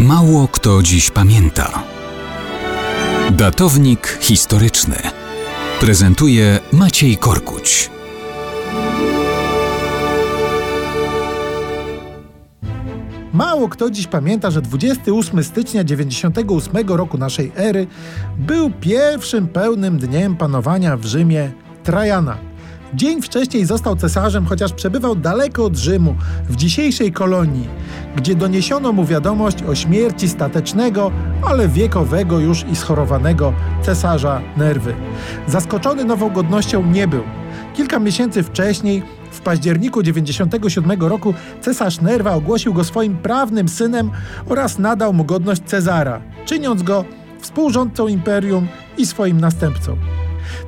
Mało kto dziś pamięta. Datownik historyczny prezentuje Maciej Korkuć. Mało kto dziś pamięta, że 28 stycznia 98 roku naszej ery był pierwszym pełnym dniem panowania w Rzymie Trajana. Dzień wcześniej został cesarzem, chociaż przebywał daleko od Rzymu, w dzisiejszej kolonii, gdzie doniesiono mu wiadomość o śmierci statecznego, ale wiekowego już i schorowanego cesarza Nerwy. Zaskoczony nową godnością nie był. Kilka miesięcy wcześniej, w październiku 97 roku, cesarz Nerwa ogłosił go swoim prawnym synem oraz nadał mu godność Cezara, czyniąc go współrządcą imperium i swoim następcą.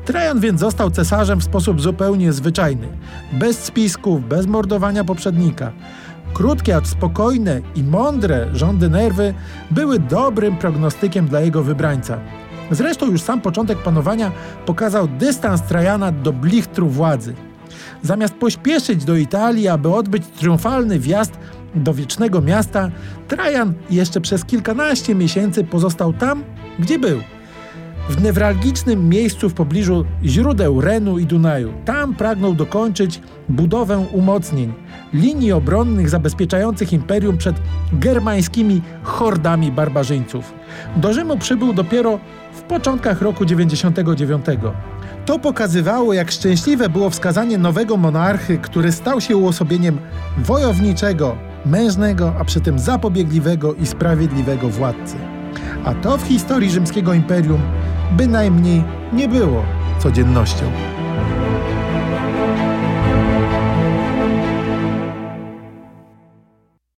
Trajan więc został cesarzem w sposób zupełnie zwyczajny, bez spisków, bez mordowania poprzednika. Krótkie, acz spokojne i mądre rządy nerwy były dobrym prognostykiem dla jego wybrańca. Zresztą już sam początek panowania pokazał dystans Trajana do blichtru władzy. Zamiast pośpieszyć do Italii, aby odbyć triumfalny wjazd do wiecznego miasta, Trajan jeszcze przez kilkanaście miesięcy pozostał tam, gdzie był – w newralgicznym miejscu w pobliżu źródeł Renu i Dunaju. Tam pragnął dokończyć budowę umocnień, linii obronnych zabezpieczających imperium przed germańskimi hordami barbarzyńców. Do Rzymu przybył dopiero w początkach roku 99. To pokazywało, jak szczęśliwe było wskazanie nowego monarchy, który stał się uosobieniem wojowniczego, mężnego, a przy tym zapobiegliwego i sprawiedliwego władcy. A to w historii rzymskiego imperium bynajmniej nie było codziennością.